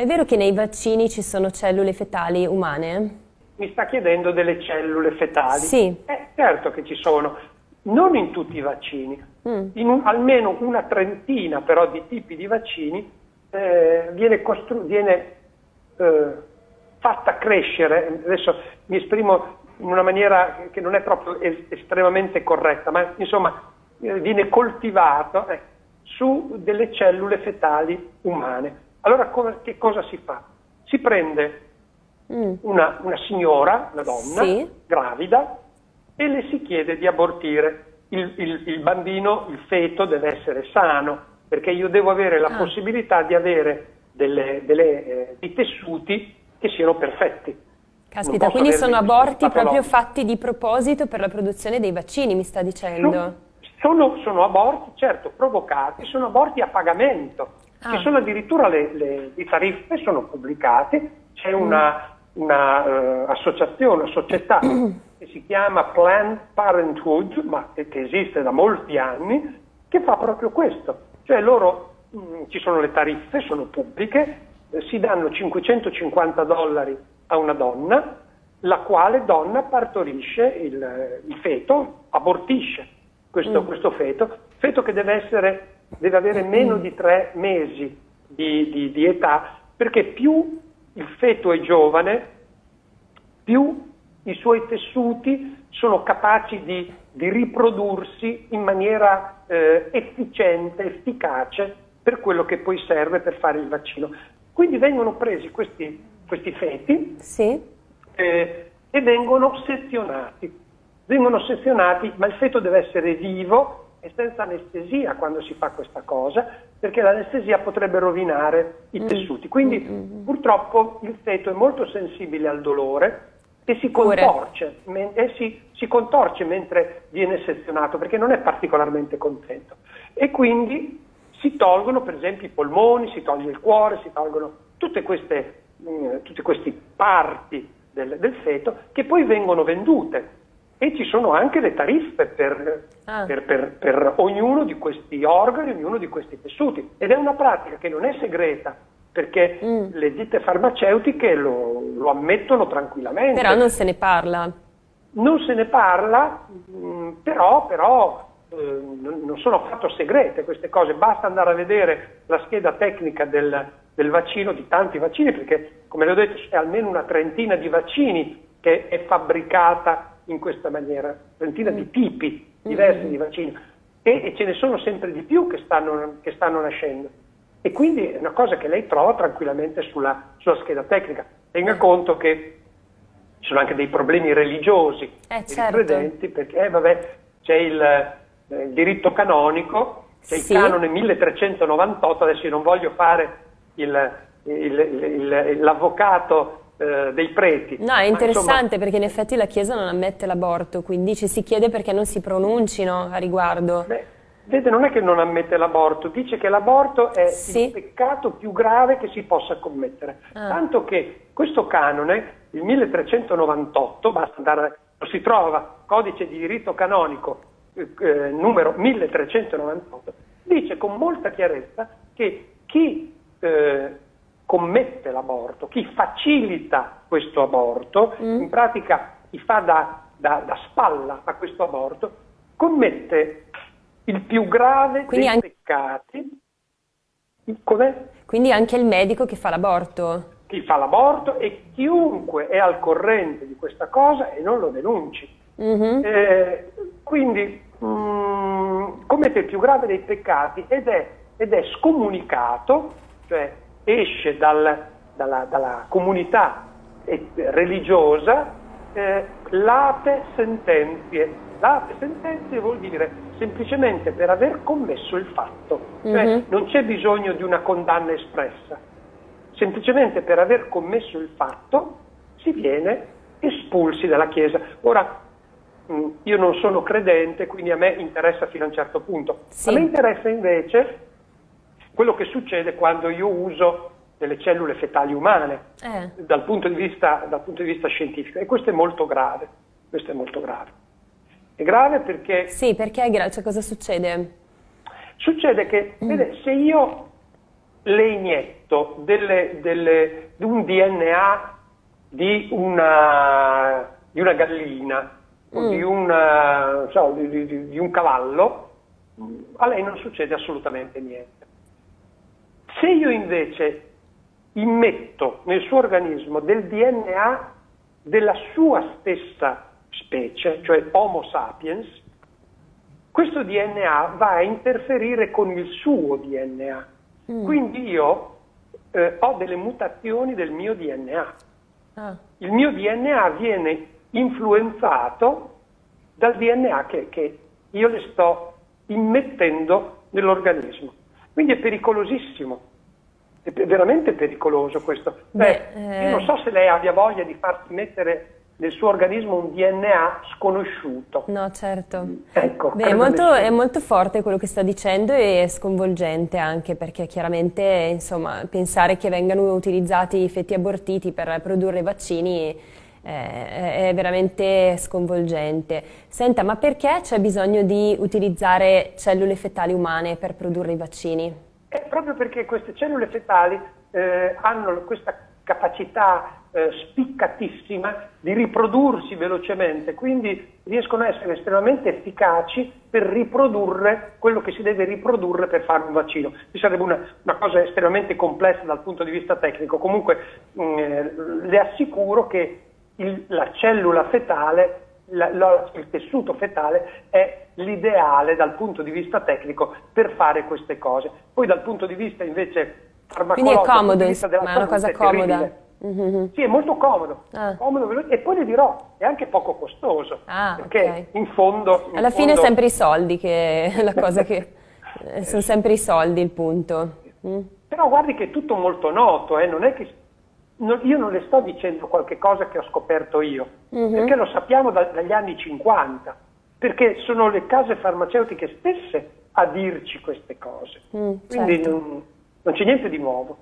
È vero che nei vaccini ci sono cellule fetali umane? Mi sta chiedendo delle cellule fetali? Sì. Eh, certo che ci sono, non in tutti i vaccini, Mm. in un- almeno una trentina però di tipi di vaccini eh, viene, viene eh, fatta crescere, adesso mi esprimo in una maniera che non è proprio es- estremamente corretta, ma insomma eh, viene coltivato eh, su delle cellule fetali umane. Allora come- che cosa si fa? Si prende Mm. una, una signora, una donna, Sì. gravida, e le si chiede di abortire. Il, il- il bambino, il feto deve essere sano, perché io devo avere la Ah. possibilità di avere delle- delle, eh, dei tessuti che siano perfetti. Caspita, quindi sono aborti proprio fatti di proposito per la produzione dei vaccini, mi sta dicendo? Sono, sono aborti, certo, provocati, sono aborti a pagamento. Ah. Ci sono addirittura le, le- le tariffe, sono pubblicate, c'è una, una, eh, associazione, una società che si chiama Planned Parenthood, ma che, che esiste da molti anni, che fa proprio questo. Cioè loro, mh, ci sono le tariffe, sono pubbliche, eh, si danno 550 dollari a una donna, la quale donna partorisce il, il feto, abortisce questo, questo feto, feto che deve, essere, deve avere meno di tre mesi di, di- di età, perché più il feto è giovane, più i suoi tessuti sono capaci di, di riprodursi in maniera eh, efficiente, efficace per quello che poi serve per fare il vaccino. Quindi vengono presi questi, questi feti Sì? eh, e vengono sezionati. Vengono sezionati, ma il feto deve essere vivo e senza anestesia quando si fa questa cosa, perché l'anestesia potrebbe rovinare i tessuti. Quindi purtroppo il feto è molto sensibile al dolore e si contorce, men- e si, si contorce mentre viene sezionato perché non è particolarmente contento. E quindi si tolgono per esempio i polmoni, si toglie il cuore, si tolgono tutte queste, mm, tutte queste parti del, del feto che poi vengono vendute e ci sono anche le tariffe per, Ah. per- per- per ognuno di questi organi, ognuno di questi tessuti ed è una pratica che non è segreta perché Mm. le ditte farmaceutiche lo, lo ammettono tranquillamente. Però non se ne parla. Non se ne parla, mh, però, però, eh, non sono affatto segrete queste cose, basta andare a vedere la scheda tecnica del, del vaccino, di tanti vaccini, perché come le ho detto c'è almeno una trentina di vaccini che è fabbricata in questa maniera, trentina di tipi diversi di vaccini e, e ce ne sono sempre di più che stanno, che stanno nascendo. E quindi è una cosa che lei trova tranquillamente sulla, sulla scheda tecnica. Tenga conto che ci sono anche dei problemi religiosi Eh, certo. credenti, perché eh, vabbè, c'è il, eh, il diritto canonico, c'è Sì. il canone 1398, adesso io non voglio fare l'avvocato eh, dei preti. No, è insomma, interessante perché in effetti la Chiesa non ammette l'aborto, quindi ci si chiede perché non si pronuncino a riguardo. Beh, vede, non è che non ammette l'aborto, dice che l'aborto è Sì. il peccato più grave che si possa commettere. Ah. Tanto che questo canone, il 1398, basta andare, si trova, codice di diritto canonico eh, eh, numero 1398, dice con molta chiarezza che chi eh, commette l'aborto, chi facilita questo aborto, in pratica chi fa da, da- da spalla a questo aborto, commette il più grave Quindi dei anche- peccati. Com'è? Quindi anche il medico che fa l'aborto. Chi fa l'aborto e chiunque è al corrente di questa cosa e non lo denunci. Mhm. Eh, quindi mm, commette il più grave dei peccati ed è, ed è scomunicato, cioè esce dal- dalla, dalla comunità eh, religiosa, eh, late sentenze. Late sentenze vuol dire semplicemente per aver commesso il fatto, cioè Mhm. non c'è bisogno di una condanna espressa, semplicemente per aver commesso il fatto si viene espulsi dalla Chiesa. Ora, mh, io non sono credente, quindi a me interessa fino a un certo punto. Sì. A me interessa invece quello che succede quando io uso delle cellule fetali umane Eh. dal punto di vista, dal punto di vista scientifico e questo è molto grave. Questo è molto grave. È grave perché Sì, perché è gra- cioè, cosa succede? Succede che, vede, se io le inietto delle, delle, un DNA di una, di una gallina o di, Mm. una, so, di- di- di un cavallo, a lei non succede assolutamente niente. Se io invece immetto nel suo organismo del DNA della sua stessa specie, cioè Homo sapiens, questo DNA va a interferire con il suo DNA. Quindi io eh, ho delle mutazioni del mio DNA. Ah, Il mio DNA viene influenzato dal DNA che, che io le sto immettendo nell'organismo. Quindi è pericolosissimo. È veramente pericoloso questo. Beh, Beh, eh. Io non so se lei abbia voglia di farsi mettere nel suo organismo un DNA sconosciuto. no, certo. Ecco, Beh, è molto, è molto forte quello che sta dicendo e sconvolgente anche perché chiaramente, insomma, pensare che vengano utilizzati i fetti abortiti per produrre vaccini eh, è veramente sconvolgente. Senta, ma perché c'è bisogno di utilizzare cellule fetali umane per produrre i vaccini? È proprio perché queste cellule fetali eh, hanno questa capacità eh, spiccatissima di riprodursi velocemente, quindi riescono a essere estremamente efficaci per riprodurre quello che si deve riprodurre per fare un vaccino. Ci sarebbe una, una cosa estremamente complessa dal punto di vista tecnico, comunque mh, eh, le assicuro che il- la cellula fetale il tessuto fetale è l'ideale dal punto di vista tecnico per fare queste cose. Poi dal punto di vista invece Quindi è farmacologico, dal punto comodo, di vista della ma è una cosa è comoda. Mhm. Sì, è molto comodo, Ah. comodo, veloce, e poi le dirò, è anche poco costoso, Ah, perché ok. in fondo... in Alla fine è fondo- sempre i soldi che è la cosa che... Sono sempre i soldi il punto. Mm. Però guardi che è tutto molto noto, eh, non è che non- io non le sto dicendo qualche cosa che ho scoperto io, Mhm. perché lo sappiamo da- dagli anni 50, perché sono le case farmaceutiche stesse a dirci queste cose. Mm, Quindi certo. non, non c'è niente di nuovo.